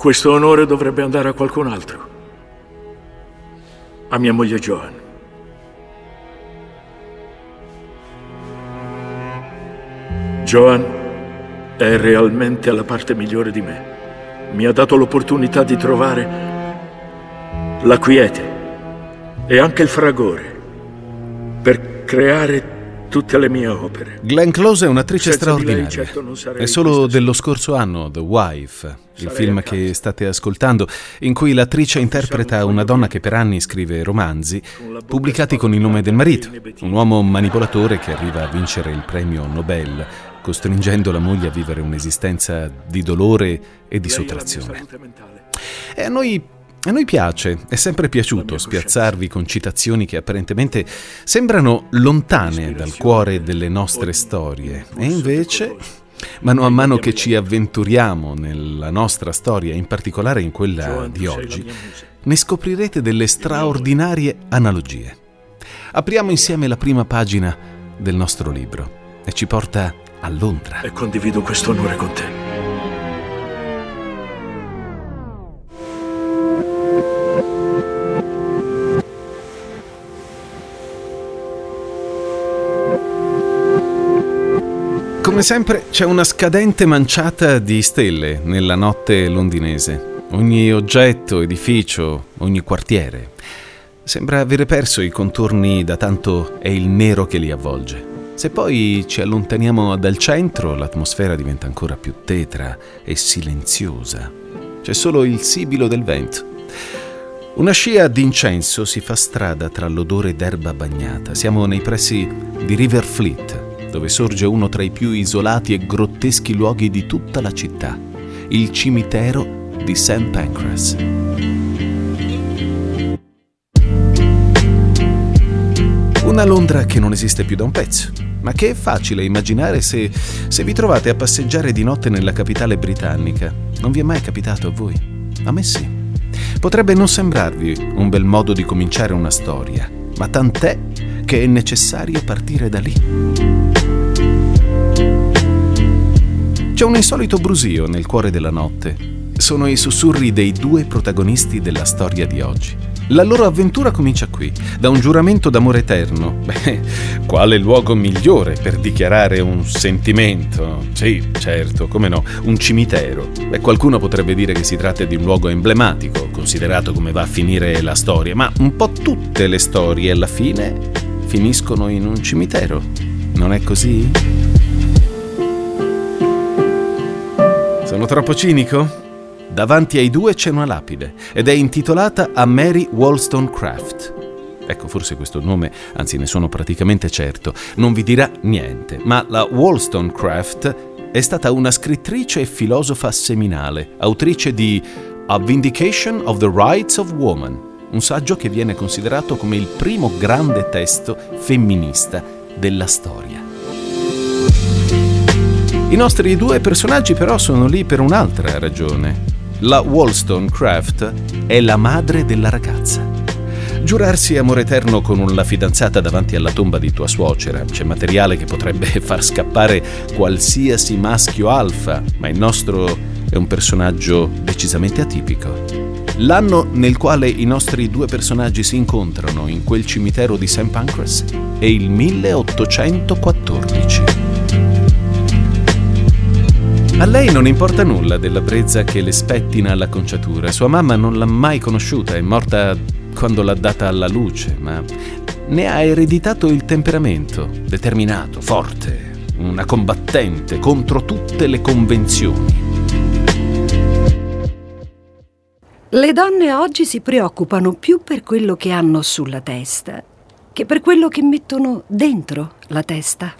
Questo onore dovrebbe andare a qualcun altro. A mia moglie Joan. Joan è realmente alla parte migliore di me. Mi ha dato l'opportunità di trovare la quiete e anche il fragore per creare tutte le mie opere. Glenn Close è un'attrice Senza straordinaria. Certo è solo dello scorso anno, The Wife, il film che state ascoltando, in cui l'attrice interpreta una donna che per anni scrive romanzi pubblicati con il nome del marito, un uomo manipolatore che arriva a vincere il premio Nobel, costringendo la moglie a vivere un'esistenza di dolore e di sottrazione. E a noi a noi piace, è sempre piaciuto spiazzarvi con citazioni che apparentemente sembrano lontane dal cuore delle nostre storie e invece, mano a mano che ci avventuriamo nella nostra storia, in particolare in quella di oggi, ne scoprirete delle straordinarie analogie. Apriamo insieme la prima pagina del nostro libro e ci porta a Londra. E condivido questo onore con te. Come sempre c'è una scadente manciata di stelle nella notte londinese. Ogni oggetto, edificio, ogni quartiere. Sembra avere perso i contorni da tanto è il nero che li avvolge. Se poi ci allontaniamo dal centro, l'atmosfera diventa ancora più tetra e silenziosa. C'è solo il sibilo del vento. Una scia d'incenso si fa strada tra l'odore d'erba bagnata. Siamo nei pressi di River Fleet, dove sorge uno tra i più isolati e grotteschi luoghi di tutta la città, il cimitero di St. Pancras. Una Londra che non esiste più da un pezzo, ma che è facile immaginare se, se vi trovate a passeggiare di notte nella capitale britannica. Non vi è mai capitato a voi? A me sì. Potrebbe non sembrarvi un bel modo di cominciare una storia, ma tant'è che è necessario partire da lì. C'è un insolito brusio nel cuore della notte. Sono i sussurri dei due protagonisti della storia di oggi. La loro avventura comincia qui, da un giuramento d'amore eterno. Beh, quale luogo migliore per dichiarare un sentimento? Sì, certo, come no, un cimitero. Beh, qualcuno potrebbe dire che si tratta di un luogo emblematico, considerato come va a finire la storia, ma un po' tutte le storie alla fine finiscono in un cimitero. Non è così? Sono troppo cinico? Davanti ai due c'è una lapide ed è intitolata a Mary Wollstonecraft. Ecco, forse questo nome, anzi ne sono praticamente certo, non vi dirà niente, ma la Wollstonecraft è stata una scrittrice e filosofa seminale, autrice di A Vindication of the Rights of Woman, un saggio che viene considerato come il primo grande testo femminista della storia. I nostri due personaggi però sono lì per un'altra ragione. La Wollstonecraft è la madre della ragazza. Giurarsi amore eterno con la fidanzata davanti alla tomba di tua suocera c'è materiale che potrebbe far scappare qualsiasi maschio alfa, ma il nostro è un personaggio decisamente atipico. L'anno nel quale i nostri due personaggi si incontrano in quel cimitero di St. Pancras è il 1814. A lei non importa nulla della brezza che le spettina alla conciatura. Sua mamma non l'ha mai conosciuta, è morta quando l'ha data alla luce, ma ne ha ereditato il temperamento, determinato, forte, una combattente contro tutte le convenzioni. Le donne oggi si preoccupano più per quello che hanno sulla testa che per quello che mettono dentro la testa.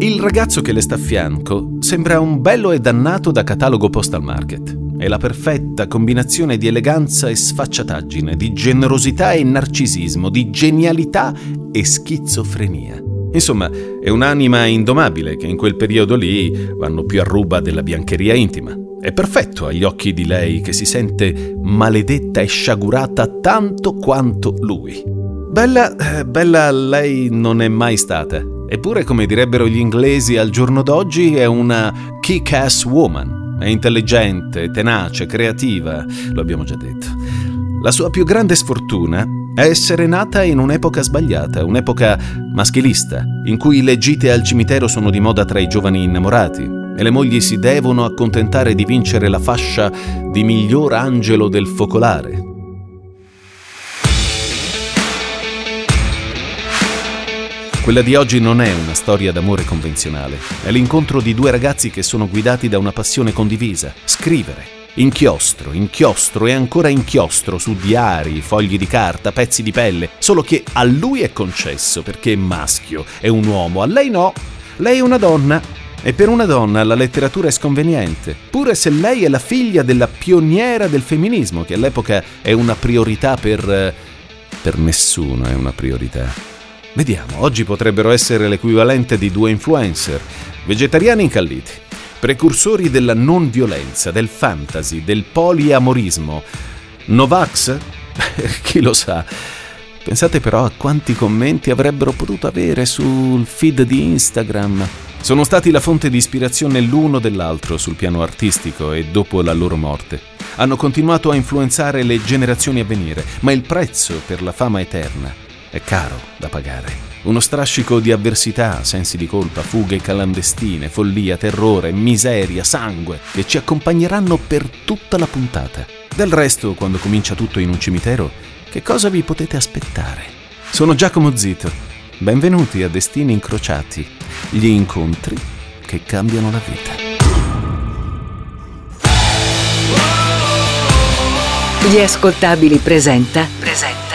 Il ragazzo che le sta a fianco sembra un bello e dannato da catalogo postal market. È la perfetta combinazione di eleganza e sfacciataggine, di generosità e narcisismo, di genialità e schizofrenia. Insomma, è un'anima indomabile che in quel periodo lì vanno più a ruba della biancheria intima. È perfetto agli occhi di lei che si sente maledetta e sciagurata tanto quanto lui. Bella, eh, bella lei non è mai stata Eppure, come direbbero gli inglesi al giorno d'oggi, è una kick-ass woman. È intelligente, tenace, creativa, lo abbiamo già detto. La sua più grande sfortuna è essere nata in un'epoca sbagliata, un'epoca maschilista, in cui le gite al cimitero sono di moda tra i giovani innamorati e le mogli si devono accontentare di vincere la fascia di miglior angelo del focolare. Quella di oggi non è una storia d'amore convenzionale, è l'incontro di due ragazzi che sono guidati da una passione condivisa, scrivere. Inchiostro, inchiostro e ancora inchiostro su diari, fogli di carta, pezzi di pelle, solo che a lui è concesso perché è maschio, è un uomo, a lei no. Lei è una donna e per una donna la letteratura è sconveniente, pure se lei è la figlia della pioniera del femminismo, che all'epoca è una priorità per... Eh, per nessuno è una priorità. Vediamo, oggi potrebbero essere l'equivalente di due influencer, vegetariani incalliti, precursori della non violenza, del fantasy, del poliamorismo. Novax? Chi lo sa. Pensate però a quanti commenti avrebbero potuto avere sul feed di Instagram. Sono stati la fonte di ispirazione l'uno dell'altro sul piano artistico e dopo la loro morte. Hanno continuato a influenzare le generazioni a venire, ma il prezzo per la fama eterna è caro da pagare. Uno strascico di avversità, sensi di colpa, fughe clandestine, follia, terrore, miseria, sangue, che ci accompagneranno per tutta la puntata. Del resto, quando comincia tutto in un cimitero, che cosa vi potete aspettare? Sono Giacomo Zito. Benvenuti a Destini Incrociati, gli incontri che cambiano la vita. Gli ascoltabili presenta. Presenta.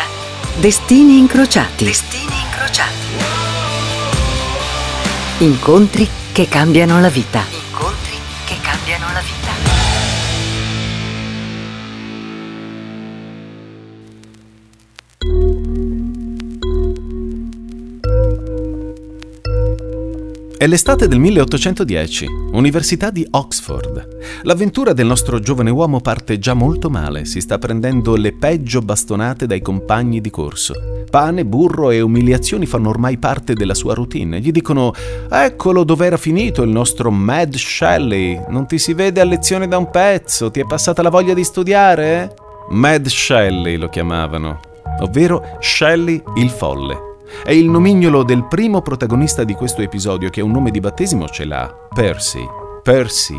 Destini incrociati. Destini incrociati. Incontri che cambiano la vita. Incontri che cambiano la vita. È l'estate del 1810, Università di Oxford. L'avventura del nostro giovane uomo parte già molto male, si sta prendendo le peggio bastonate dai compagni di corso. Pane, burro e umiliazioni fanno ormai parte della sua routine. Gli dicono: Eccolo dove era finito il nostro Mad Shelley. Non ti si vede a lezione da un pezzo, ti è passata la voglia di studiare? Mad Shelley lo chiamavano, ovvero Shelley il folle. È il nomignolo del primo protagonista di questo episodio che un nome di battesimo ce l'ha. Percy. Percy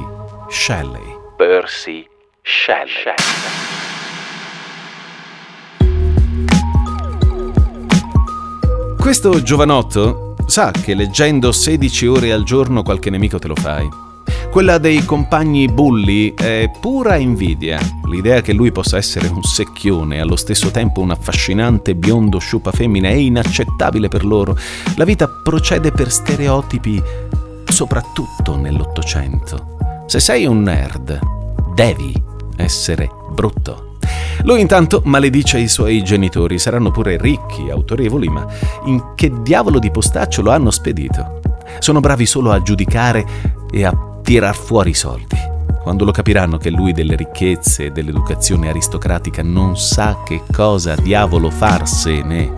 Shelley. Percy Shelley. Questo giovanotto sa che leggendo 16 ore al giorno qualche nemico te lo fai. Quella dei compagni bulli è pura invidia. L'idea che lui possa essere un secchione e allo stesso tempo un affascinante biondo sciupa femmina è inaccettabile per loro. La vita procede per stereotipi, soprattutto nell'Ottocento. Se sei un nerd, devi essere brutto. Lui intanto maledice i suoi genitori, saranno pure ricchi, autorevoli, ma in che diavolo di postaccio lo hanno spedito? Sono bravi solo a giudicare e a tirar fuori i soldi. Quando lo capiranno che lui delle ricchezze e dell'educazione aristocratica non sa che cosa diavolo farsene.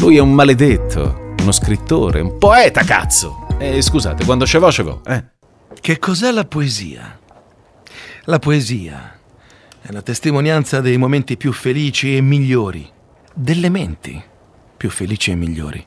Lui è un maledetto, uno scrittore, un poeta, cazzo! Eh, scusate, quando ce vo, eh? Che cos'è la poesia? La poesia è la testimonianza dei momenti più felici e migliori, delle menti più felici e migliori.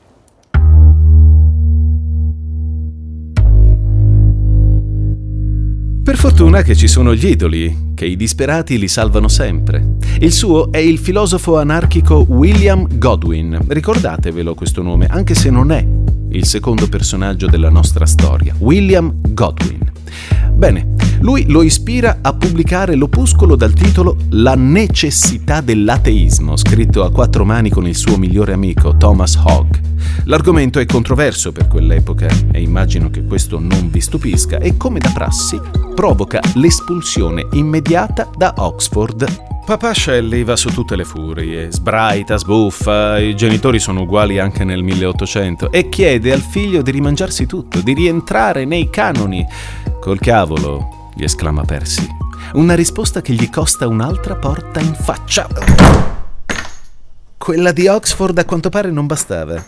Per fortuna che ci sono gli idoli, che i disperati li salvano sempre. Il suo è il filosofo anarchico William Godwin. Ricordatevelo questo nome, anche se non è il secondo personaggio della nostra storia. William Godwin. Bene, lui lo ispira a pubblicare l'opuscolo dal titolo La necessità dell'ateismo, scritto a quattro mani con il suo migliore amico Thomas Hogg. L'argomento è controverso per quell'epoca e immagino che questo non vi stupisca e come da prassi provoca l'espulsione immediata da Oxford Papà Shelley va su tutte le furie, sbraita, sbuffa, i genitori sono uguali anche nel 1800 e chiede al figlio di rimangiarsi tutto, di rientrare nei canoni. Col cavolo, gli esclama Percy. Una risposta che gli costa un'altra porta in faccia. Quella di Oxford a quanto pare non bastava.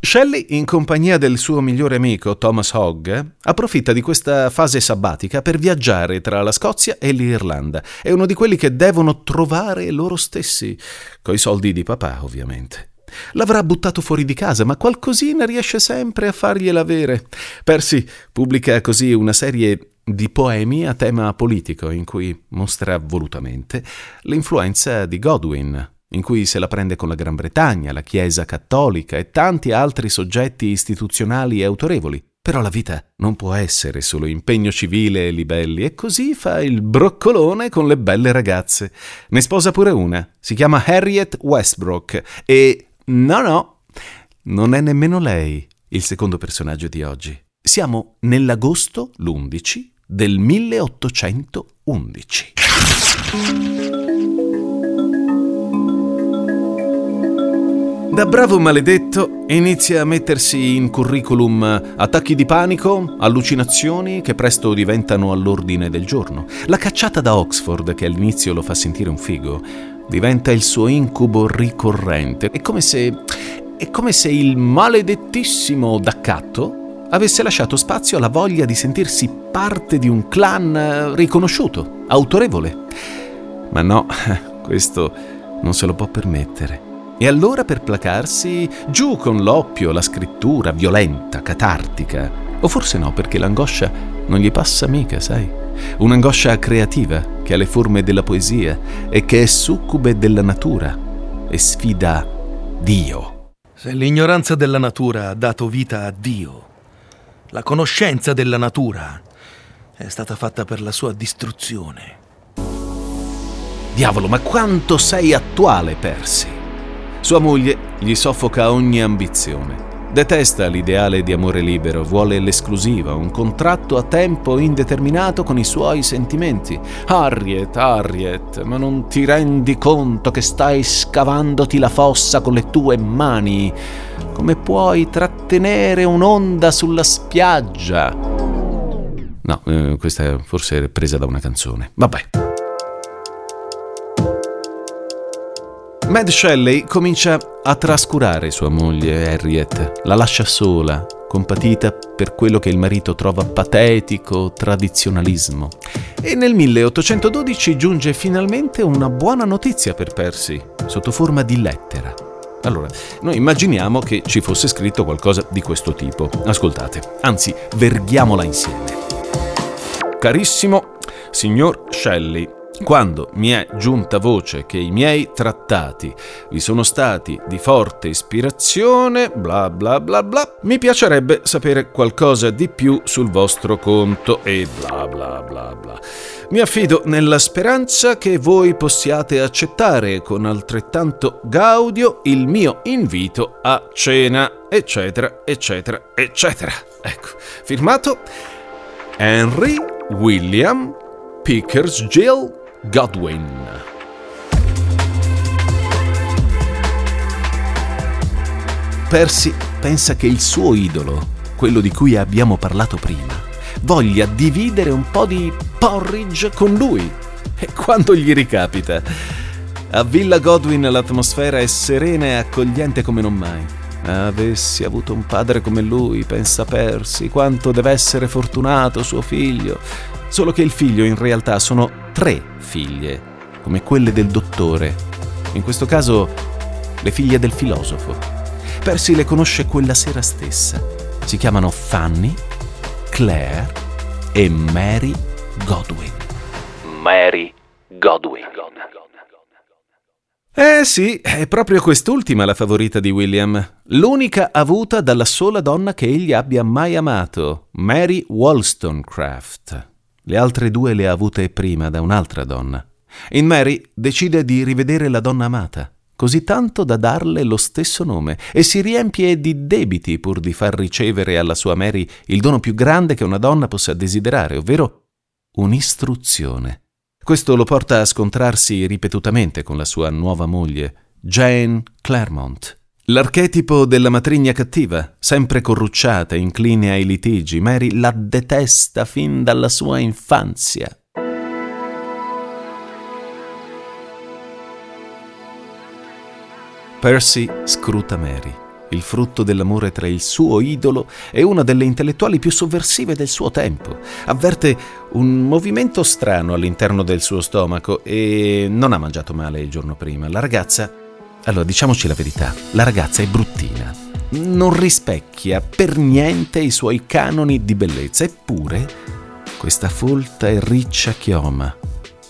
Shelley, in compagnia del suo migliore amico Thomas Hogg, approfitta di questa fase sabbatica per viaggiare tra la Scozia e l'Irlanda. È uno di quelli che devono trovare loro stessi, coi soldi di papà, ovviamente. L'avrà buttato fuori di casa, ma qualcosina riesce sempre a fargliela avere. Percy pubblica così una serie di poemi a tema politico in cui mostra volutamente l'influenza di Godwin, in cui se la prende con la Gran Bretagna, la Chiesa cattolica e tanti altri soggetti istituzionali e autorevoli. Però la vita non può essere solo impegno civile e libelli, e così fa il broccolone con le belle ragazze. Ne sposa pure una, si chiama Harriet Westbrook, e no, no, non è nemmeno lei il secondo personaggio di oggi. Siamo nell'agosto l'11 del 1811. Da bravo maledetto inizia a mettersi in curriculum attacchi di panico, allucinazioni che presto diventano all'ordine del giorno. La cacciata da Oxford, che all'inizio lo fa sentire un figo, diventa il suo incubo ricorrente. È come se. è come se il maledettissimo Daccatto avesse lasciato spazio alla voglia di sentirsi parte di un clan riconosciuto, autorevole. Ma no, questo non se lo può permettere. E allora per placarsi, giù con l'oppio, la scrittura violenta, catartica. O forse no, perché l'angoscia non gli passa mica, sai? Un'angoscia creativa che ha le forme della poesia e che è succube della natura e sfida Dio. Se l'ignoranza della natura ha dato vita a Dio, la conoscenza della natura è stata fatta per la sua distruzione. Diavolo, ma quanto sei attuale, Percy! Sua moglie gli soffoca ogni ambizione. Detesta l'ideale di amore libero, vuole l'esclusiva, un contratto a tempo indeterminato con i suoi sentimenti. Harriet, Harriet, ma non ti rendi conto che stai scavandoti la fossa con le tue mani? Come puoi trattenere un'onda sulla spiaggia? No, eh, questa è forse presa da una canzone. Vabbè. Mad Shelley comincia a trascurare sua moglie Harriet, la lascia sola, compatita per quello che il marito trova patetico tradizionalismo. E nel 1812 giunge finalmente una buona notizia per Percy, sotto forma di lettera. Allora, noi immaginiamo che ci fosse scritto qualcosa di questo tipo. Ascoltate, anzi, verghiamola insieme. Carissimo signor Shelley, quando mi è giunta voce che i miei trattati vi sono stati di forte ispirazione, bla bla bla bla, mi piacerebbe sapere qualcosa di più sul vostro conto e bla bla bla bla. Mi affido nella speranza che voi possiate accettare con altrettanto gaudio il mio invito a cena, eccetera, eccetera, eccetera. Ecco, firmato Henry William Pickersgill Godwin. Percy pensa che il suo idolo, quello di cui abbiamo parlato prima, voglia dividere un po' di porridge con lui. E quando gli ricapita? A Villa Godwin l'atmosfera è serena e accogliente come non mai. Avessi avuto un padre come lui, pensa Percy, quanto deve essere fortunato suo figlio. Solo che il figlio in realtà sono tre figlie, come quelle del dottore. In questo caso le figlie del filosofo. Percy le conosce quella sera stessa. Si chiamano Fanny, Claire e Mary Godwin. Mary Godwin. Eh sì, è proprio quest'ultima la favorita di William, l'unica avuta dalla sola donna che egli abbia mai amato, Mary Wollstonecraft. Le altre due le ha avute prima da un'altra donna. In Mary decide di rivedere la donna amata, così tanto da darle lo stesso nome, e si riempie di debiti pur di far ricevere alla sua Mary il dono più grande che una donna possa desiderare, ovvero un'istruzione. Questo lo porta a scontrarsi ripetutamente con la sua nuova moglie, Jane Claremont. L'archetipo della matrigna cattiva, sempre corrucciata, incline ai litigi, Mary la detesta fin dalla sua infanzia. Percy scruta Mary. il frutto dell'amore tra il suo idolo e una delle intellettuali più sovversive del suo tempo. Avverte un movimento strano all'interno del suo stomaco e non ha mangiato male il giorno prima. La ragazza, allora diciamoci la verità, la ragazza è bruttina. Non rispecchia per niente i suoi canoni di bellezza, eppure questa folta e riccia chioma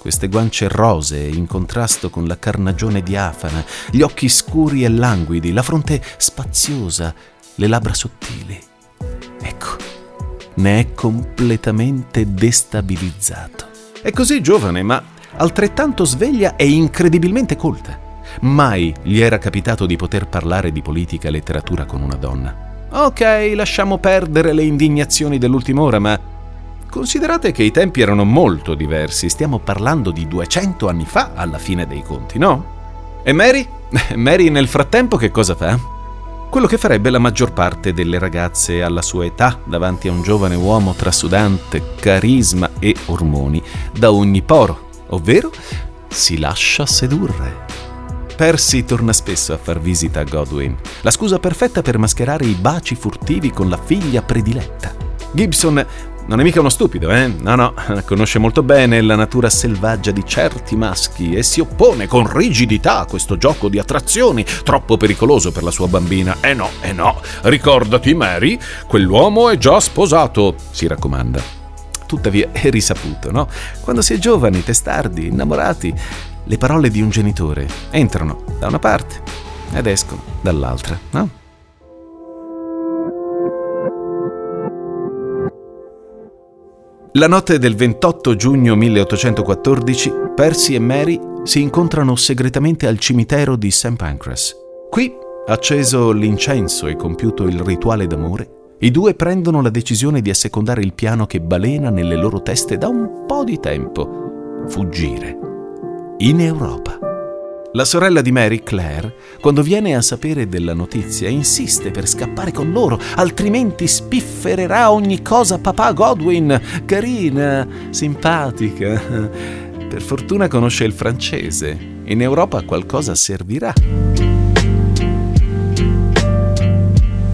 queste guance rosee in contrasto con la carnagione diafana, gli occhi scuri e languidi, la fronte spaziosa, le labbra sottili. Ecco, ne è completamente destabilizzato. È così giovane, ma altrettanto sveglia e incredibilmente colta. Mai gli era capitato di poter parlare di politica e letteratura con una donna. Ok, lasciamo perdere le indignazioni dell'ultima ora, ma Considerate che i tempi erano molto diversi, stiamo parlando di 200 anni fa alla fine dei conti, no? E Mary? Mary nel frattempo che cosa fa? Quello che farebbe la maggior parte delle ragazze alla sua età davanti a un giovane uomo trasudante carisma e ormoni da ogni poro, ovvero si lascia sedurre. Percy torna spesso a far visita a Godwin, la scusa perfetta per mascherare i baci furtivi con la figlia prediletta. Gibson non è mica uno stupido, eh? No, no, conosce molto bene la natura selvaggia di certi maschi e si oppone con rigidità a questo gioco di attrazioni troppo pericoloso per la sua bambina. Eh no, eh no, ricordati Mary, quell'uomo è già sposato, si raccomanda. Tuttavia è risaputo, no? Quando si è giovani, testardi, innamorati, le parole di un genitore entrano da una parte ed escono dall'altra, no? La notte del 28 giugno 1814, Percy e Mary si incontrano segretamente al cimitero di St. Pancras. Qui, acceso l'incenso e compiuto il rituale d'amore, i due prendono la decisione di assecondare il piano che balena nelle loro teste da un po' di tempo. Fuggire. In Europa. La sorella di Mary, Claire, quando viene a sapere della notizia, insiste per scappare con loro, altrimenti spiffererà ogni cosa papà Godwin. Carina, simpatica. Per fortuna conosce il francese. In Europa qualcosa servirà.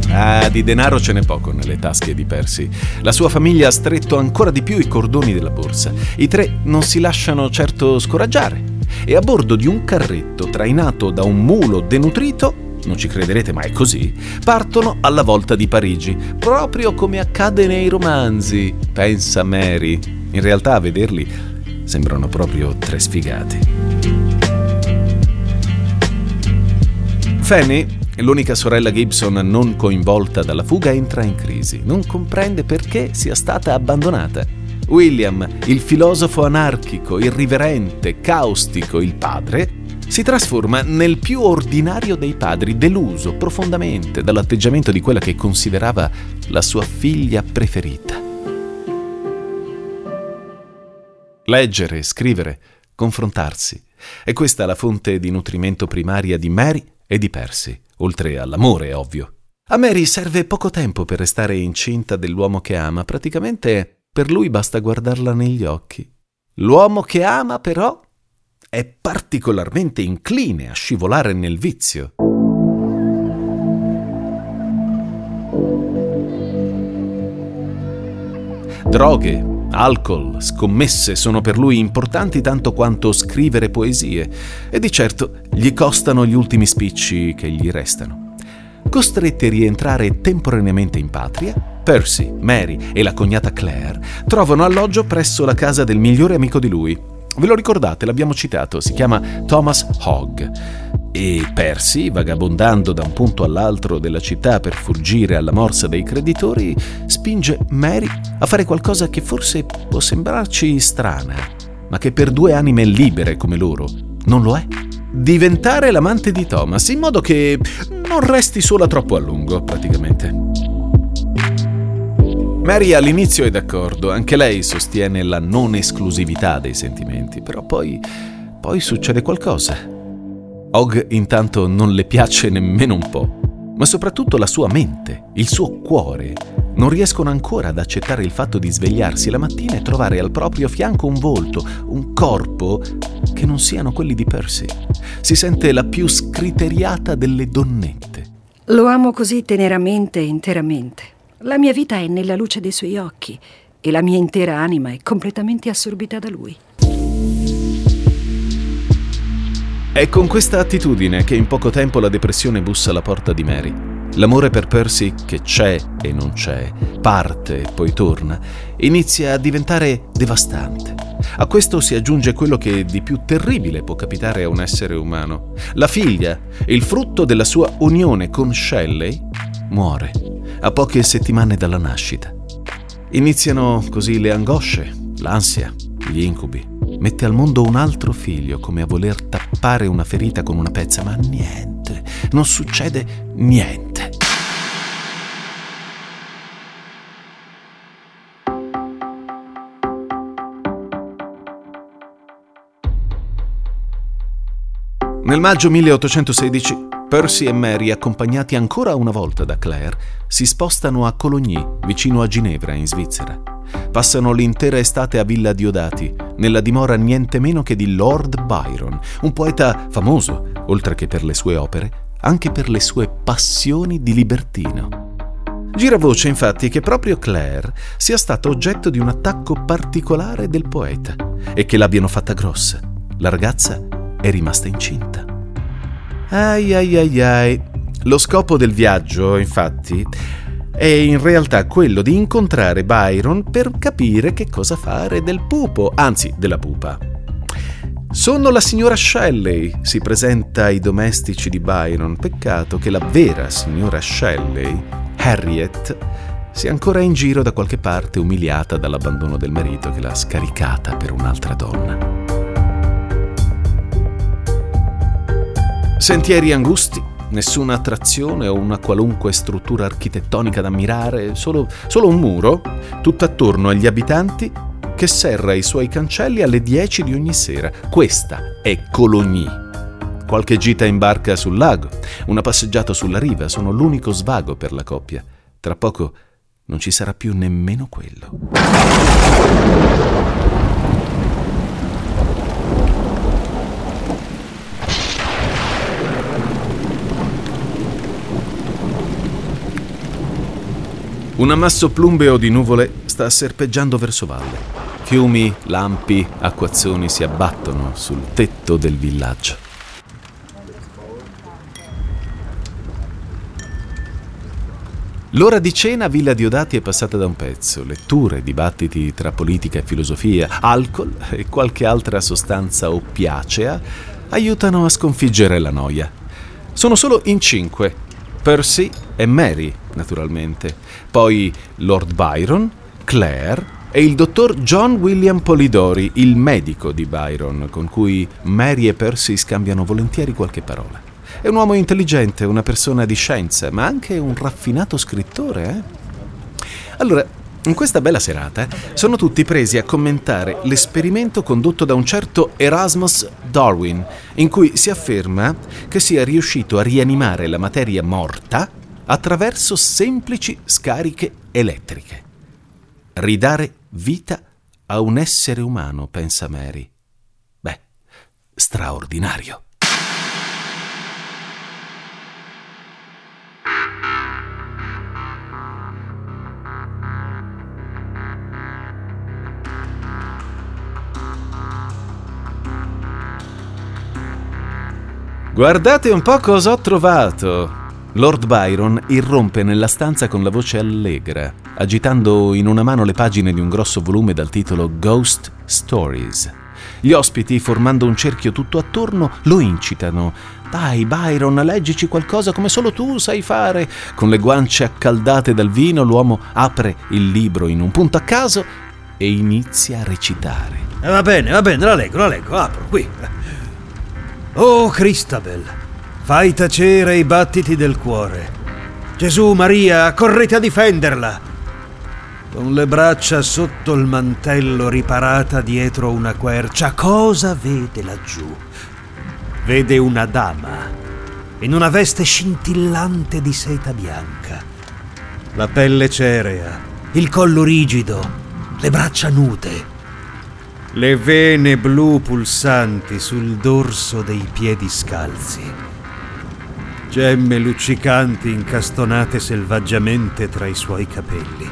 Ah, di denaro ce n'è poco nelle tasche di Percy. La sua famiglia ha stretto ancora di più i cordoni della borsa. I tre non si lasciano certo scoraggiare e a bordo di un carretto trainato da un mulo denutrito non ci crederete ma è così, partono alla volta di Parigi, proprio come accade nei romanzi, pensa Mary. In realtà a vederli sembrano proprio tre sfigati. Fanny, l'unica sorella Gibson non coinvolta dalla fuga, entra in crisi. Non comprende perché sia stata abbandonata William, il filosofo anarchico, irriverente, caustico, il padre, si trasforma nel più ordinario dei padri, deluso profondamente dall'atteggiamento di quella che considerava la sua figlia preferita. Leggere, scrivere, confrontarsi. È questa la fonte di nutrimento primaria di Mary e di Percy, oltre all'amore, ovvio. A Mary serve poco tempo per restare incinta dell'uomo che ama, praticamente per lui basta guardarla negli occhi. L'uomo che ama, però, è particolarmente incline a scivolare nel vizio. Droghe, alcol, scommesse sono per lui importanti tanto quanto scrivere poesie e di certo gli costano gli ultimi spicci che gli restano. Costretti a rientrare temporaneamente in patria, Percy, Mary e la cognata Claire trovano alloggio presso la casa del migliore amico di lui. Ve lo ricordate, l'abbiamo citato, si chiama Thomas Hogg. E Percy, vagabondando da un punto all'altro della città per fuggire alla morsa dei creditori, spinge Mary a fare qualcosa che forse può sembrarci strana, ma che per due anime libere come loro non lo è. Diventare l'amante di Thomas, in modo che non resti sola troppo a lungo, praticamente. Mary all'inizio è d'accordo, anche lei sostiene la non esclusività dei sentimenti, però poi, poi succede qualcosa. Og intanto non le piace nemmeno un po', ma soprattutto la sua mente, il suo cuore, non riescono ancora ad accettare il fatto di svegliarsi la mattina e trovare al proprio fianco un volto, un corpo che non siano quelli di Percy. Si sente la più scriteriata delle donnette. Lo amo così teneramente e interamente. La mia vita è nella luce dei suoi occhi e la mia intera anima è completamente assorbita da lui. È con questa attitudine che in poco tempo la depressione bussa alla porta di Mary. L'amore per Percy, che c'è e non c'è, parte e poi torna, inizia a diventare devastante. A questo si aggiunge quello che di più terribile può capitare a un essere umano. La figlia, il frutto della sua unione con Shelley, muore a poche settimane dalla nascita. Iniziano così le angosce, l'ansia, gli incubi mette al mondo un altro figlio come a voler tappare una ferita con una pezza, ma niente, non succede niente. Nel maggio 1816 Percy e Mary, accompagnati ancora una volta da Claire, si spostano a Cologny, vicino a Ginevra, in Svizzera. Passano l'intera estate a Villa Diodati, nella dimora niente meno che di Lord Byron, un poeta famoso, oltre che per le sue opere, anche per le sue passioni di libertino. Gira voce infatti che proprio Claire sia stata oggetto di un attacco particolare del poeta e che l'abbiano fatta grossa. La ragazza è rimasta incinta. Ai ai ai ai. Lo scopo del viaggio, infatti, è in realtà quello di incontrare Byron per capire che cosa fare del pupo, anzi della pupa. Sono la signora Shelley, si presenta ai domestici di Byron. Peccato che la vera signora Shelley, Harriet, sia ancora in giro da qualche parte umiliata dall'abbandono del marito che l'ha scaricata per un'altra donna. Sentieri angusti, nessuna attrazione o una qualunque struttura architettonica da ammirare, solo, solo un muro, tutt'attorno agli abitanti, che serra i suoi cancelli alle 10 di ogni sera. Questa è Cologny. Qualche gita in barca sul lago, una passeggiata sulla riva sono l'unico svago per la coppia. Tra poco non ci sarà più nemmeno quello. Un ammasso plumbeo di nuvole sta serpeggiando verso valle. Fiumi, lampi, acquazzoni si abbattono sul tetto del villaggio. L'ora di cena a Villa Diodati è passata da un pezzo. Letture, dibattiti tra politica e filosofia, alcol e qualche altra sostanza oppiacea aiutano a sconfiggere la noia. Sono solo in cinque Percy e Mary, naturalmente, poi Lord Byron, Claire e il dottor John William Polidori, il medico di Byron, con cui Mary e Percy scambiano volentieri qualche parola. È un uomo intelligente, una persona di scienza, ma anche un raffinato scrittore, eh? Allora, in questa bella serata sono tutti presi a commentare l'esperimento condotto da un certo Erasmus Darwin, in cui si afferma che sia riuscito a rianimare la materia morta attraverso semplici scariche elettriche. Ridare vita a un essere umano, pensa Mary. Beh, straordinario. Guardate un po' cosa ho trovato. Lord Byron irrompe nella stanza con la voce allegra, agitando in una mano le pagine di un grosso volume dal titolo Ghost Stories. Gli ospiti, formando un cerchio tutto attorno, lo incitano. Dai, Byron, leggici qualcosa come solo tu sai fare. Con le guance accaldate dal vino, l'uomo apre il libro in un punto a caso e inizia a recitare. Eh, va bene, va bene, la leggo, la leggo, apro qui. Oh Cristabel, fai tacere i battiti del cuore. Gesù, Maria, correte a difenderla. Con le braccia sotto il mantello riparata dietro una quercia, cosa vede laggiù? Vede una dama in una veste scintillante di seta bianca. La pelle cerea, il collo rigido, le braccia nude le vene blu pulsanti sul dorso dei piedi scalzi. Gemme luccicanti incastonate selvaggiamente tra i suoi capelli.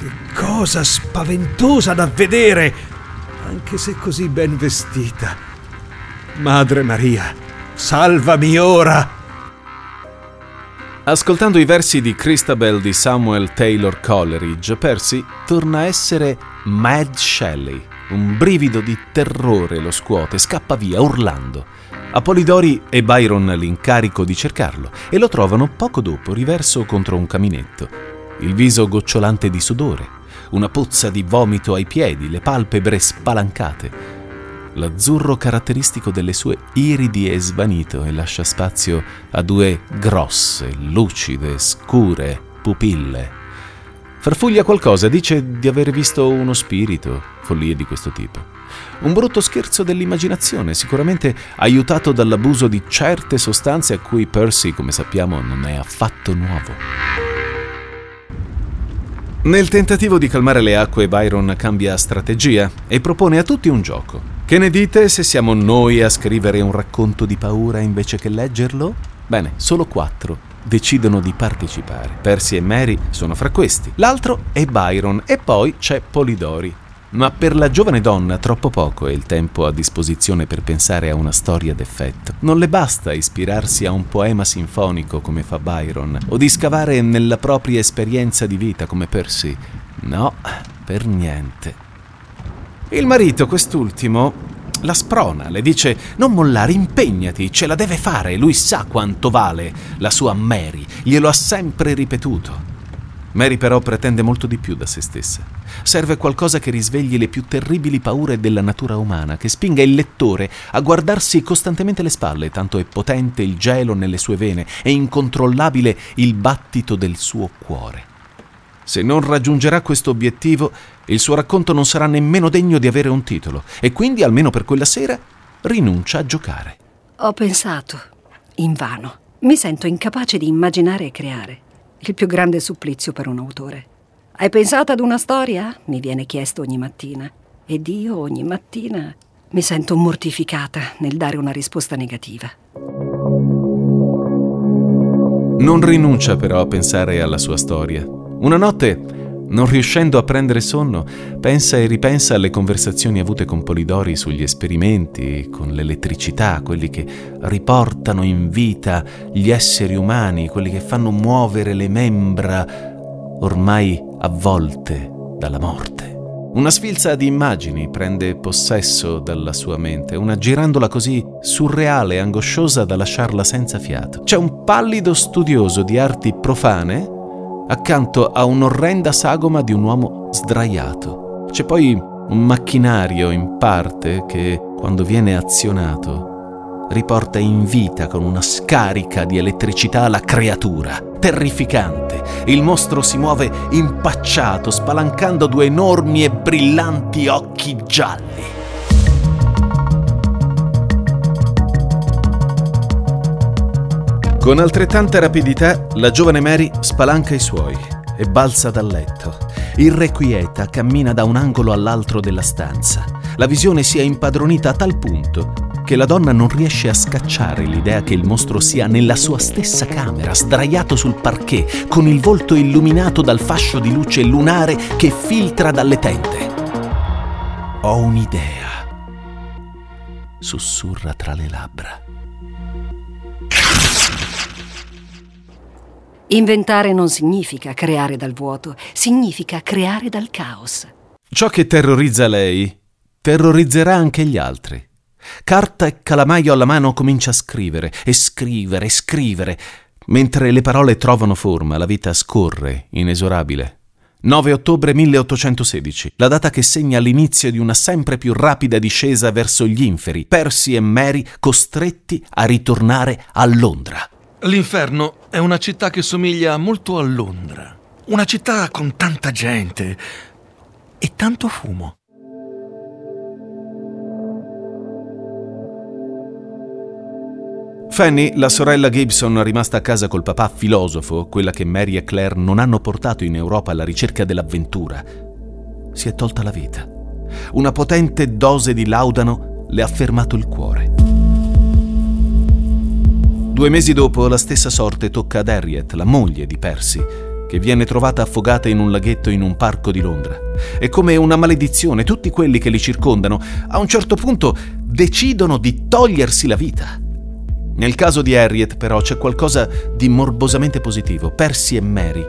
Che cosa spaventosa da vedere, anche se così ben vestita. Madre Maria, salvami ora! Ascoltando i versi di Christabel di Samuel Taylor Coleridge, Percy torna a essere Mad Shelley. Un brivido di terrore lo scuote, scappa via urlando. Apolidori e Byron l'incarico di cercarlo e lo trovano poco dopo riverso contro un caminetto, il viso gocciolante di sudore, una pozza di vomito ai piedi, le palpebre spalancate. L'azzurro caratteristico delle sue iridi è svanito e lascia spazio a due grosse, lucide, scure pupille. Farfuglia qualcosa, dice di aver visto uno spirito, follie di questo tipo. Un brutto scherzo dell'immaginazione, sicuramente aiutato dall'abuso di certe sostanze a cui Percy, come sappiamo, non è affatto nuovo. Nel tentativo di calmare le acque, Byron cambia strategia e propone a tutti un gioco. Che ne dite se siamo noi a scrivere un racconto di paura invece che leggerlo? Bene, solo quattro decidono di partecipare. Percy e Mary sono fra questi. L'altro è Byron e poi c'è Polidori, ma per la giovane donna troppo poco è il tempo a disposizione per pensare a una storia d'effetto. Non le basta ispirarsi a un poema sinfonico come fa Byron, o di scavare nella propria esperienza di vita come Percy. No, per niente. Il marito, quest'ultimo, la sprona, le dice non mollare, impegnati, ce la deve fare, lui sa quanto vale la sua Mary, glielo ha sempre ripetuto. Mary però pretende molto di più da se stessa. Serve qualcosa che risvegli le più terribili paure della natura umana, che spinga il lettore a guardarsi costantemente le spalle, tanto è potente il gelo nelle sue vene e incontrollabile il battito del suo cuore. Se non raggiungerà questo obiettivo, il suo racconto non sarà nemmeno degno di avere un titolo e quindi, almeno per quella sera, rinuncia a giocare. Ho pensato, invano. Mi sento incapace di immaginare e creare il più grande supplizio per un autore. Hai pensato ad una storia? Mi viene chiesto ogni mattina. Ed io ogni mattina mi sento mortificata nel dare una risposta negativa. Non rinuncia però a pensare alla sua storia. Una notte, non riuscendo a prendere sonno, pensa e ripensa alle conversazioni avute con Polidori sugli esperimenti, con l'elettricità, quelli che riportano in vita gli esseri umani, quelli che fanno muovere le membra ormai avvolte dalla morte. Una sfilza di immagini prende possesso dalla sua mente, una girandola così surreale e angosciosa da lasciarla senza fiato. C'è un pallido studioso di arti profane accanto a un'orrenda sagoma di un uomo sdraiato. C'è poi un macchinario in parte che, quando viene azionato, riporta in vita con una scarica di elettricità la creatura. Terrificante. Il mostro si muove impacciato, spalancando due enormi e brillanti occhi gialli. Con altrettanta rapidità, la giovane Mary spalanca i suoi e balza dal letto. Irrequieta cammina da un angolo all'altro della stanza. La visione si è impadronita a tal punto che la donna non riesce a scacciare l'idea che il mostro sia nella sua stessa camera, sdraiato sul parquet, con il volto illuminato dal fascio di luce lunare che filtra dalle tende. Ho un'idea, sussurra tra le labbra. Inventare non significa creare dal vuoto, significa creare dal caos. Ciò che terrorizza lei terrorizzerà anche gli altri. Carta e calamaio alla mano comincia a scrivere e scrivere e scrivere. Mentre le parole trovano forma, la vita scorre, inesorabile. 9 ottobre 1816, la data che segna l'inizio di una sempre più rapida discesa verso gli inferi, Percy e Mary costretti a ritornare a Londra. L'inferno è una città che somiglia molto a Londra. Una città con tanta gente e tanto fumo. Fanny, la sorella Gibson rimasta a casa col papà filosofo, quella che Mary e Claire non hanno portato in Europa alla ricerca dell'avventura, si è tolta la vita. Una potente dose di laudano le ha fermato il cuore. Due mesi dopo la stessa sorte tocca ad Harriet, la moglie di Percy, che viene trovata affogata in un laghetto in un parco di Londra. È come una maledizione, tutti quelli che li circondano a un certo punto decidono di togliersi la vita. Nel caso di Harriet però c'è qualcosa di morbosamente positivo. Percy e Mary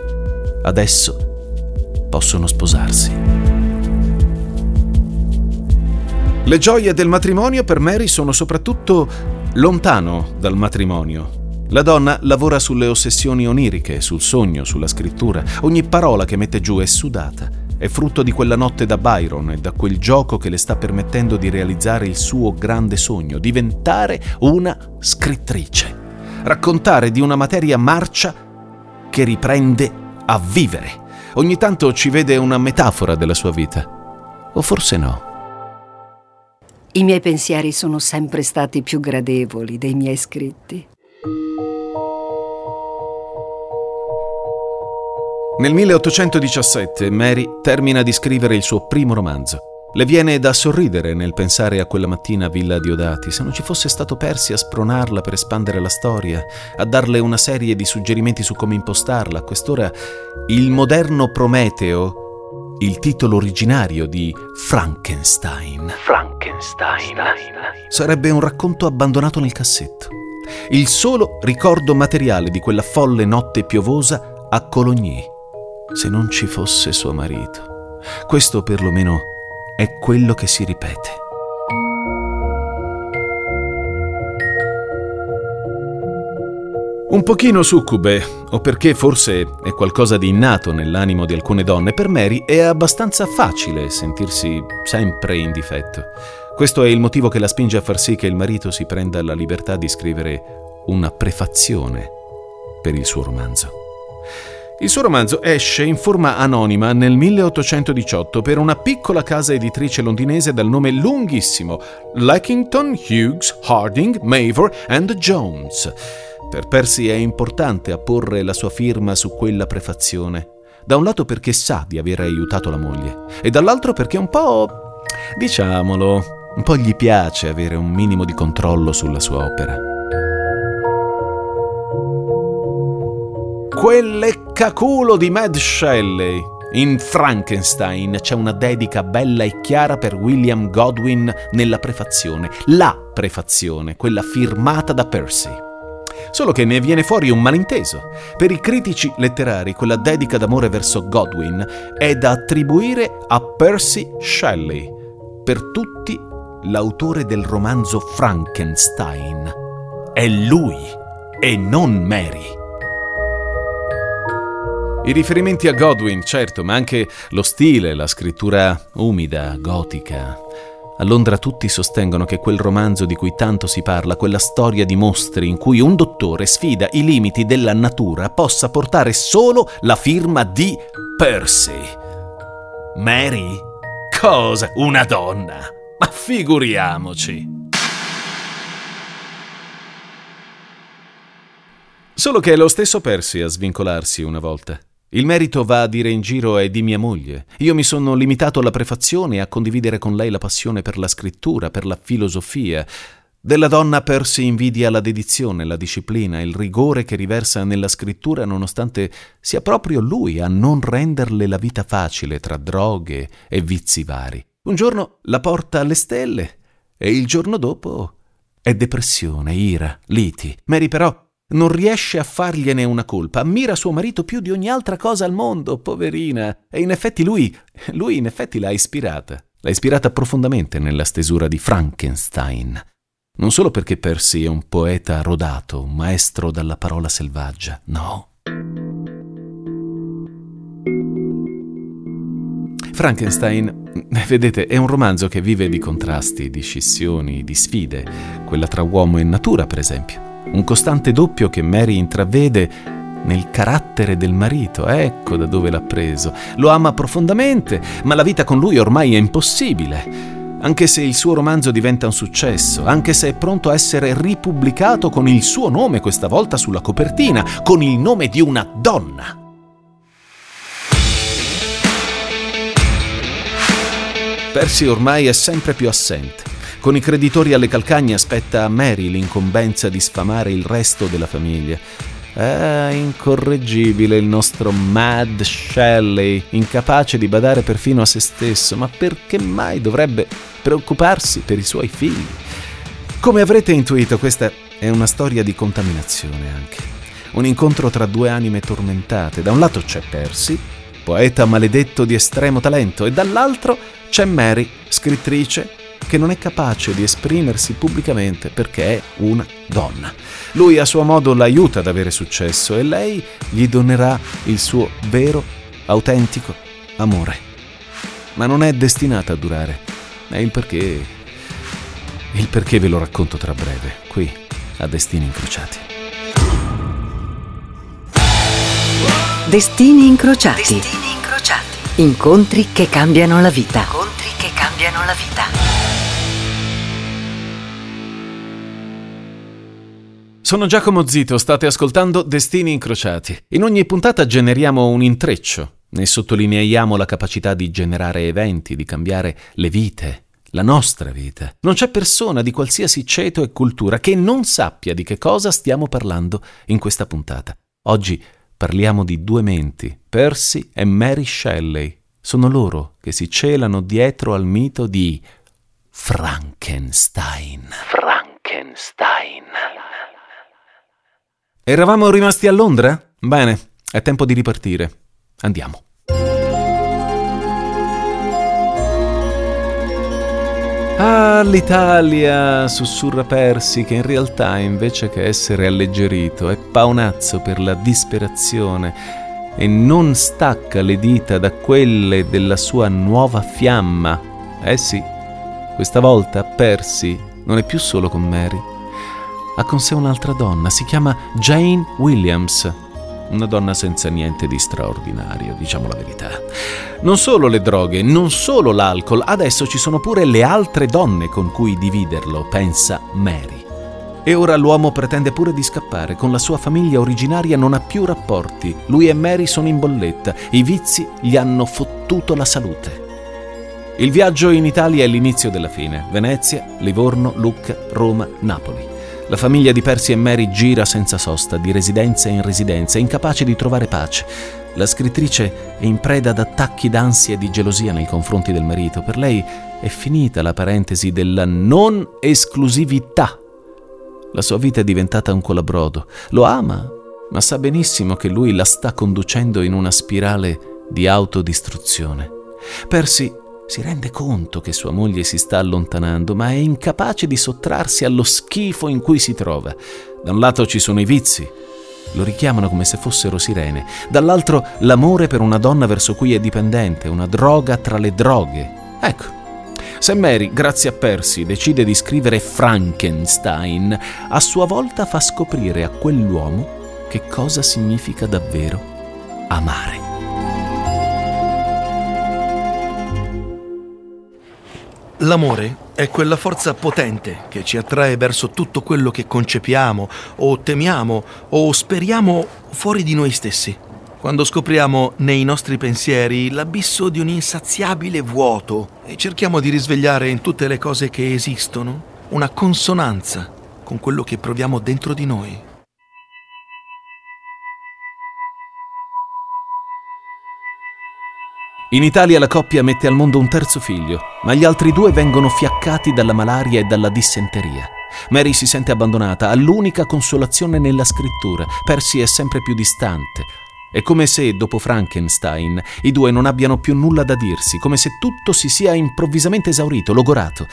adesso possono sposarsi. Le gioie del matrimonio per Mary sono soprattutto lontano dal matrimonio. La donna lavora sulle ossessioni oniriche, sul sogno, sulla scrittura. Ogni parola che mette giù è sudata. È frutto di quella notte da Byron e da quel gioco che le sta permettendo di realizzare il suo grande sogno, diventare una scrittrice. Raccontare di una materia marcia che riprende a vivere. Ogni tanto ci vede una metafora della sua vita. O forse no. I miei pensieri sono sempre stati più gradevoli dei miei scritti. Nel 1817 Mary termina di scrivere il suo primo romanzo. Le viene da sorridere nel pensare a quella mattina a Villa Diodati, se non ci fosse stato Percy a spronarla per espandere la storia, a darle una serie di suggerimenti su come impostarla. A quest'ora il moderno Prometeo, il titolo originario di Frankenstein. Frankenstein. Sarebbe un racconto abbandonato nel cassetto. Il solo ricordo materiale di quella folle notte piovosa a Cologny se non ci fosse suo marito. Questo perlomeno è quello che si ripete. Un pochino succube, o perché forse è qualcosa di innato nell'animo di alcune donne, per Mary è abbastanza facile sentirsi sempre in difetto. Questo è il motivo che la spinge a far sì che il marito si prenda la libertà di scrivere una prefazione per il suo romanzo. Il suo romanzo esce in forma anonima nel 1818 per una piccola casa editrice londinese dal nome lunghissimo Lackington, Hughes, Harding, Mavor and Jones. Per Percy è importante apporre la sua firma su quella prefazione. Da un lato perché sa di aver aiutato la moglie e dall'altro perché un po', diciamolo, un po' gli piace avere un minimo di controllo sulla sua opera. Quell'eccaculo di Mad Shelley. In Frankenstein c'è una dedica bella e chiara per William Godwin nella prefazione, la prefazione, quella firmata da Percy. Solo che ne viene fuori un malinteso. Per i critici letterari, quella dedica d'amore verso Godwin è da attribuire a Percy Shelley. Per tutti, l'autore del romanzo Frankenstein. È lui e non Mary. I riferimenti a Godwin, certo, ma anche lo stile, la scrittura umida, gotica. A Londra tutti sostengono che quel romanzo di cui tanto si parla, quella storia di mostri in cui un dottore sfida i limiti della natura, possa portare solo la firma di Percy. Mary? Cosa? Una donna? Ma figuriamoci! Solo che è lo stesso Percy a svincolarsi una volta. Il merito va a dire in giro è di mia moglie. Io mi sono limitato alla prefazione e a condividere con lei la passione per la scrittura, per la filosofia. Della donna Percy invidia la dedizione, la disciplina, il rigore che riversa nella scrittura nonostante sia proprio lui a non renderle la vita facile tra droghe e vizi vari. Un giorno la porta alle stelle e il giorno dopo è depressione, ira, liti. Mary però non riesce a fargliene una colpa, ammira suo marito più di ogni altra cosa al mondo, poverina. E in effetti lui, lui in effetti l'ha ispirata. L'ha ispirata profondamente nella stesura di Frankenstein. Non solo perché Percy è un poeta rodato, un maestro dalla parola selvaggia, no. Frankenstein, vedete, è un romanzo che vive di contrasti, di scissioni, di sfide, quella tra uomo e natura, per esempio un costante doppio che Mary intravede nel carattere del marito, ecco da dove l'ha preso. Lo ama profondamente, ma la vita con lui ormai è impossibile. Anche se il suo romanzo diventa un successo, anche se è pronto a essere ripubblicato con il suo nome questa volta sulla copertina, con il nome di una donna. Percy ormai è sempre più assente Con i creditori alle calcagna aspetta a Mary l'incombenza di sfamare il resto della famiglia. È incorreggibile il nostro Mad Shelley, incapace di badare perfino a se stesso, ma perché mai dovrebbe preoccuparsi per i suoi figli? Come avrete intuito, questa è una storia di contaminazione anche. Un incontro tra due anime tormentate. Da un lato c'è Percy, poeta maledetto di estremo talento, e dall'altro c'è Mary, scrittrice, che non è capace di esprimersi pubblicamente perché è una donna. Lui a suo modo l'aiuta ad avere successo e lei gli donerà il suo vero, autentico amore. Ma non è destinata a durare. È il perché... Il perché ve lo racconto tra breve, qui, a Destini Incrociati. Destini Incrociati. Destini Incrociati. Incontri che cambiano la vita. Incontri che cambiano la vita. Sono Giacomo Zito, state ascoltando Destini Incrociati. In ogni puntata generiamo un intreccio, ne sottolineiamo la capacità di generare eventi, di cambiare le vite, la nostra vita. Non c'è persona di qualsiasi ceto e cultura che non sappia di che cosa stiamo parlando in questa puntata. Oggi parliamo di due menti, Percy e Mary Shelley. Sono loro che si celano dietro al mito di Frankenstein. Frankenstein. Eravamo rimasti a Londra? Bene, è tempo di ripartire. Andiamo. Ah, l'Italia, sussurra Percy, che in realtà invece che essere alleggerito è paonazzo per la disperazione e non stacca le dita da quelle della sua nuova fiamma. Eh sì, questa volta Percy non è più solo con Mary ha con sé un'altra donna, si chiama Jane Williams. Una donna senza niente di straordinario, diciamo la verità. Non solo le droghe, non solo l'alcol, adesso ci sono pure le altre donne con cui dividerlo, pensa Mary. E ora l'uomo pretende pure di scappare, con la sua famiglia originaria non ha più rapporti, lui e Mary sono in bolletta, i vizi gli hanno fottuto la salute. Il viaggio in Italia è l'inizio della fine. Venezia, Livorno, Lucca, Roma, Napoli. La famiglia di Percy e Mary gira senza sosta, di residenza in residenza, incapace di trovare pace. La scrittrice è in preda ad attacchi d'ansia e di gelosia nei confronti del marito. Per lei è finita la parentesi della non esclusività. La sua vita è diventata un colabrodo. Lo ama, ma sa benissimo che lui la sta conducendo in una spirale di autodistruzione. Percy si rende conto che sua moglie si sta allontanando, ma è incapace di sottrarsi allo schifo in cui si trova. Da un lato ci sono i vizi, lo richiamano come se fossero sirene, dall'altro l'amore per una donna verso cui è dipendente, una droga tra le droghe. Ecco, se Mary, grazie a Percy, decide di scrivere Frankenstein, a sua volta fa scoprire a quell'uomo che cosa significa davvero amare. L'amore è quella forza potente che ci attrae verso tutto quello che concepiamo o temiamo o speriamo fuori di noi stessi. Quando scopriamo nei nostri pensieri l'abisso di un insaziabile vuoto e cerchiamo di risvegliare in tutte le cose che esistono una consonanza con quello che proviamo dentro di noi. In Italia la coppia mette al mondo un terzo figlio, ma gli altri due vengono fiaccati dalla malaria e dalla dissenteria. Mary si sente abbandonata, ha l'unica consolazione nella scrittura. Percy è sempre più distante. È come se, dopo Frankenstein, i due non abbiano più nulla da dirsi, come se tutto si sia improvvisamente esaurito, logorato.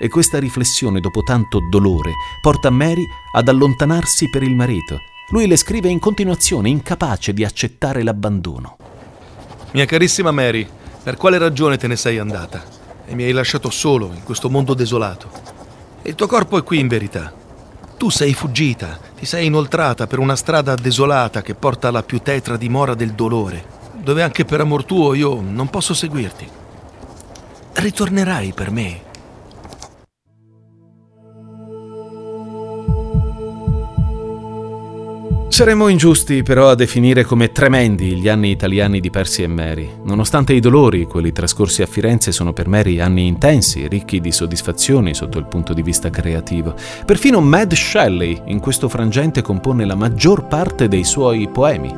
E questa riflessione, dopo tanto dolore, porta Mary ad allontanarsi per il marito. Lui le scrive in continuazione, incapace di accettare l'abbandono. Mia carissima Mary, per quale ragione te ne sei andata? E mi hai lasciato solo in questo mondo desolato. Il tuo corpo è qui in verità. Tu sei fuggita, ti sei inoltrata per una strada desolata che porta alla più tetra dimora del dolore, dove anche per amor tuo io non posso seguirti. Ritornerai per me Saremmo ingiusti però a definire come tremendi gli anni italiani di Percy e Mary. Nonostante i dolori, quelli trascorsi a Firenze sono per Mary anni intensi, ricchi di soddisfazioni sotto il punto di vista creativo. Perfino Mad Shelley in questo frangente compone la maggior parte dei suoi poemi.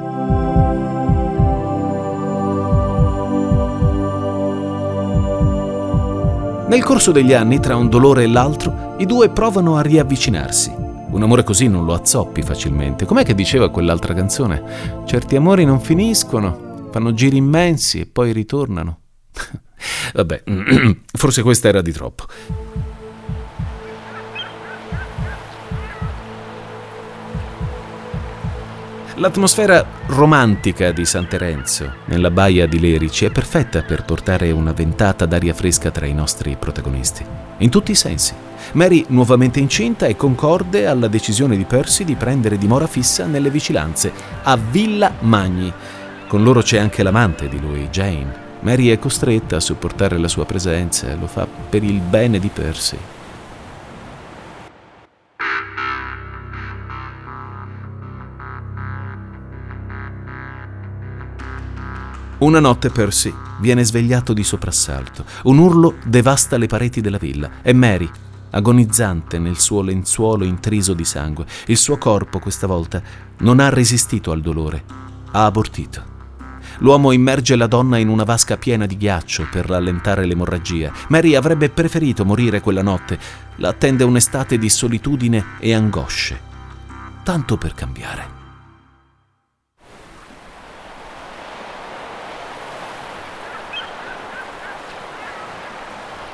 Nel corso degli anni, tra un dolore e l'altro, i due provano a riavvicinarsi. Un amore così non lo azzoppi facilmente. Com'è che diceva quell'altra canzone? Certi amori non finiscono, fanno giri immensi e poi ritornano. Vabbè, forse questa era di troppo. L'atmosfera romantica di San Terenzo, nella baia di Lerici, è perfetta per portare una ventata d'aria fresca tra i nostri protagonisti, in tutti i sensi. Mary, nuovamente incinta, è concorde alla decisione di Percy di prendere dimora fissa nelle vicinanze, a Villa Magni. Con loro c'è anche l'amante di lui, Jane. Mary è costretta a sopportare la sua presenza e lo fa per il bene di Percy. Una notte Percy viene svegliato di soprassalto. Un urlo devasta le pareti della villa e Mary, agonizzante nel suo lenzuolo intriso di sangue, il suo corpo questa volta non ha resistito al dolore, ha abortito. L'uomo immerge la donna in una vasca piena di ghiaccio per rallentare l'emorragia. Mary avrebbe preferito morire quella notte. La attende un'estate di solitudine e angosce. Tanto per cambiare.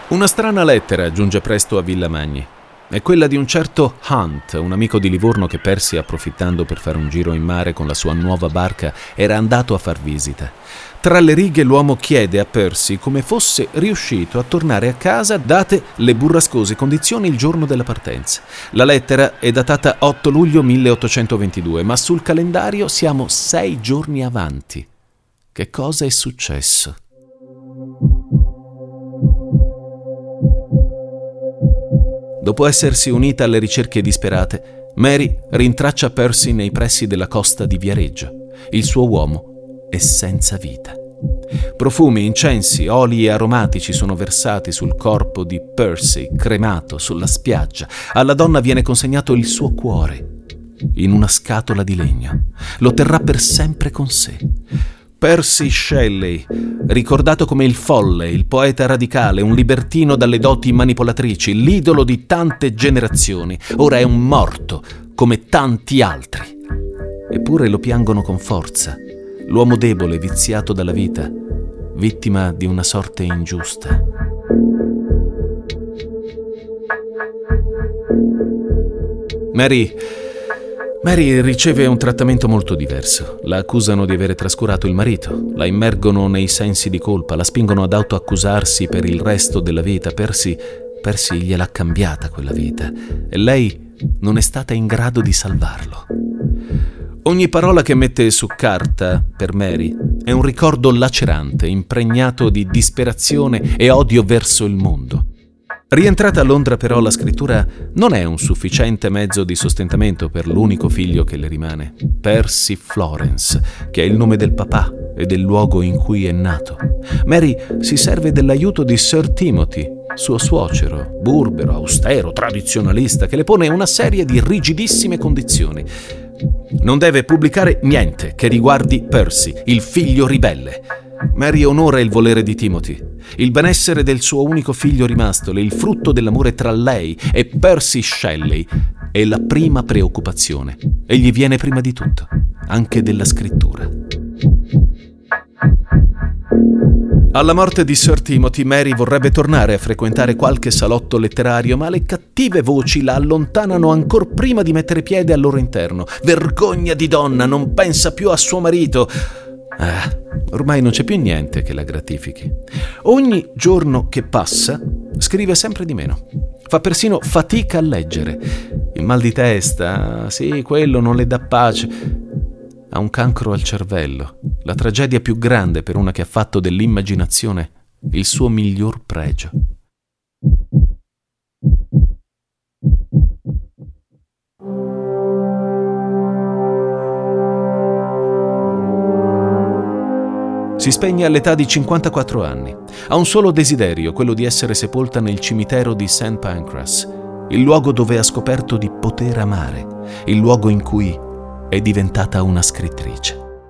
Una strana lettera giunge presto a Villa Magni. È quella di un certo Hunt, un amico di Livorno che Percy, approfittando per fare un giro in mare con la sua nuova barca, era andato a far visita. Tra le righe l'uomo chiede a Percy come fosse riuscito a tornare a casa date le burrascose condizioni il giorno della partenza. La lettera è datata 8 luglio 1822, ma sul calendario siamo sei giorni avanti. Che cosa è successo? Dopo essersi unita alle ricerche disperate, Mary rintraccia Percy nei pressi della costa di Viareggio. Il suo uomo è senza vita. Profumi, incensi, oli aromatici sono versati sul corpo di Percy, cremato sulla spiaggia. Alla donna viene consegnato il suo cuore in una scatola di legno. Lo terrà per sempre con sé. Percy Shelley, ricordato come il folle, il poeta radicale, un libertino dalle doti manipolatrici, l'idolo di tante generazioni, ora è un morto come tanti altri. Eppure lo piangono con forza, l'uomo debole, viziato dalla vita, vittima di una sorte ingiusta. Mary Mary riceve un trattamento molto diverso. La accusano di avere trascurato il marito, la immergono nei sensi di colpa, la spingono ad autoaccusarsi per il resto della vita. Percy, Percy gliel'ha cambiata quella vita e lei non è stata in grado di salvarlo. Ogni parola che mette su carta per Mary è un ricordo lacerante, impregnato di disperazione e odio verso il mondo. Rientrata a Londra però la scrittura non è un sufficiente mezzo di sostentamento per l'unico figlio che le rimane, Percy Florence, che è il nome del papà e del luogo in cui è nato. Mary si serve dell'aiuto di Sir Timothy, suo suocero, burbero, austero, tradizionalista, che le pone una serie di rigidissime condizioni. Non deve pubblicare niente che riguardi Percy, il figlio ribelle. Mary onora il volere di Timothy il benessere del suo unico figlio rimastole, il frutto dell'amore tra lei e Percy Shelley, è la prima preoccupazione e gli viene prima di tutto, anche della scrittura. Alla morte di Sir Timothy, Mary vorrebbe tornare a frequentare qualche salotto letterario, ma le cattive voci la allontanano ancor prima di mettere piede al loro interno. Vergogna di donna, non pensa più a suo marito. Ah, ormai non c'è più niente che la gratifichi. Ogni giorno che passa scrive sempre di meno. Fa persino fatica a leggere. Il mal di testa, sì, quello non le dà pace. Ha un cancro al cervello, la tragedia più grande per una che ha fatto dell'immaginazione il suo miglior pregio. Si spegne all'età di 54 anni. Ha un solo desiderio, quello di essere sepolta nel cimitero di St. Pancras, il luogo dove ha scoperto di poter amare, il luogo in cui è diventata una scrittrice.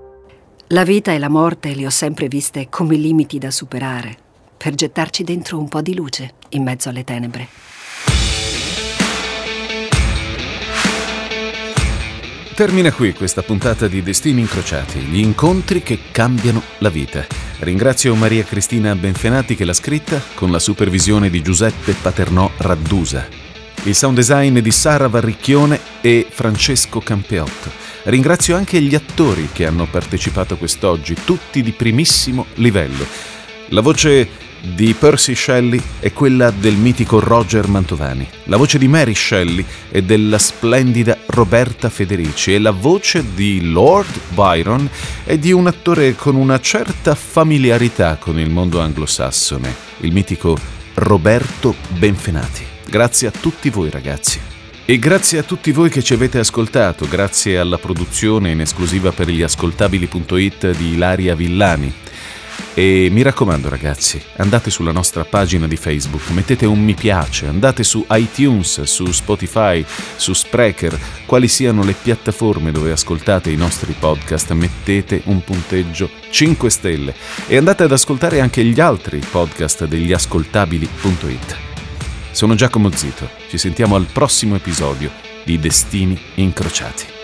La vita e la morte le ho sempre viste come limiti da superare, per gettarci dentro un po' di luce in mezzo alle tenebre. Termina qui questa puntata di Destini Incrociati, gli incontri che cambiano la vita. Ringrazio Maria Cristina Benfenati che l'ha scritta con la supervisione di Giuseppe Paternò Raddusa. Il sound design di Sara Varricchione e Francesco Campeotto. Ringrazio anche gli attori che hanno partecipato quest'oggi, tutti di primissimo livello. La voce di Percy Shelley è quella del mitico Roger Mantovani. La voce di Mary Shelley è della splendida Roberta Federici e la voce di Lord Byron è di un attore con una certa familiarità con il mondo anglosassone, il mitico Roberto Benfenati. Grazie a tutti voi ragazzi. E grazie a tutti voi che ci avete ascoltato, grazie alla produzione in esclusiva per gli ascoltabili.it di Ilaria Villani e mi raccomando ragazzi, andate sulla nostra pagina di Facebook, mettete un mi piace, andate su iTunes, su Spotify, su Sprecher, quali siano le piattaforme dove ascoltate i nostri podcast, mettete un punteggio 5 stelle e andate ad ascoltare anche gli altri podcast degli ascoltabili.it. Sono Giacomo Zito, ci sentiamo al prossimo episodio di Destini Incrociati.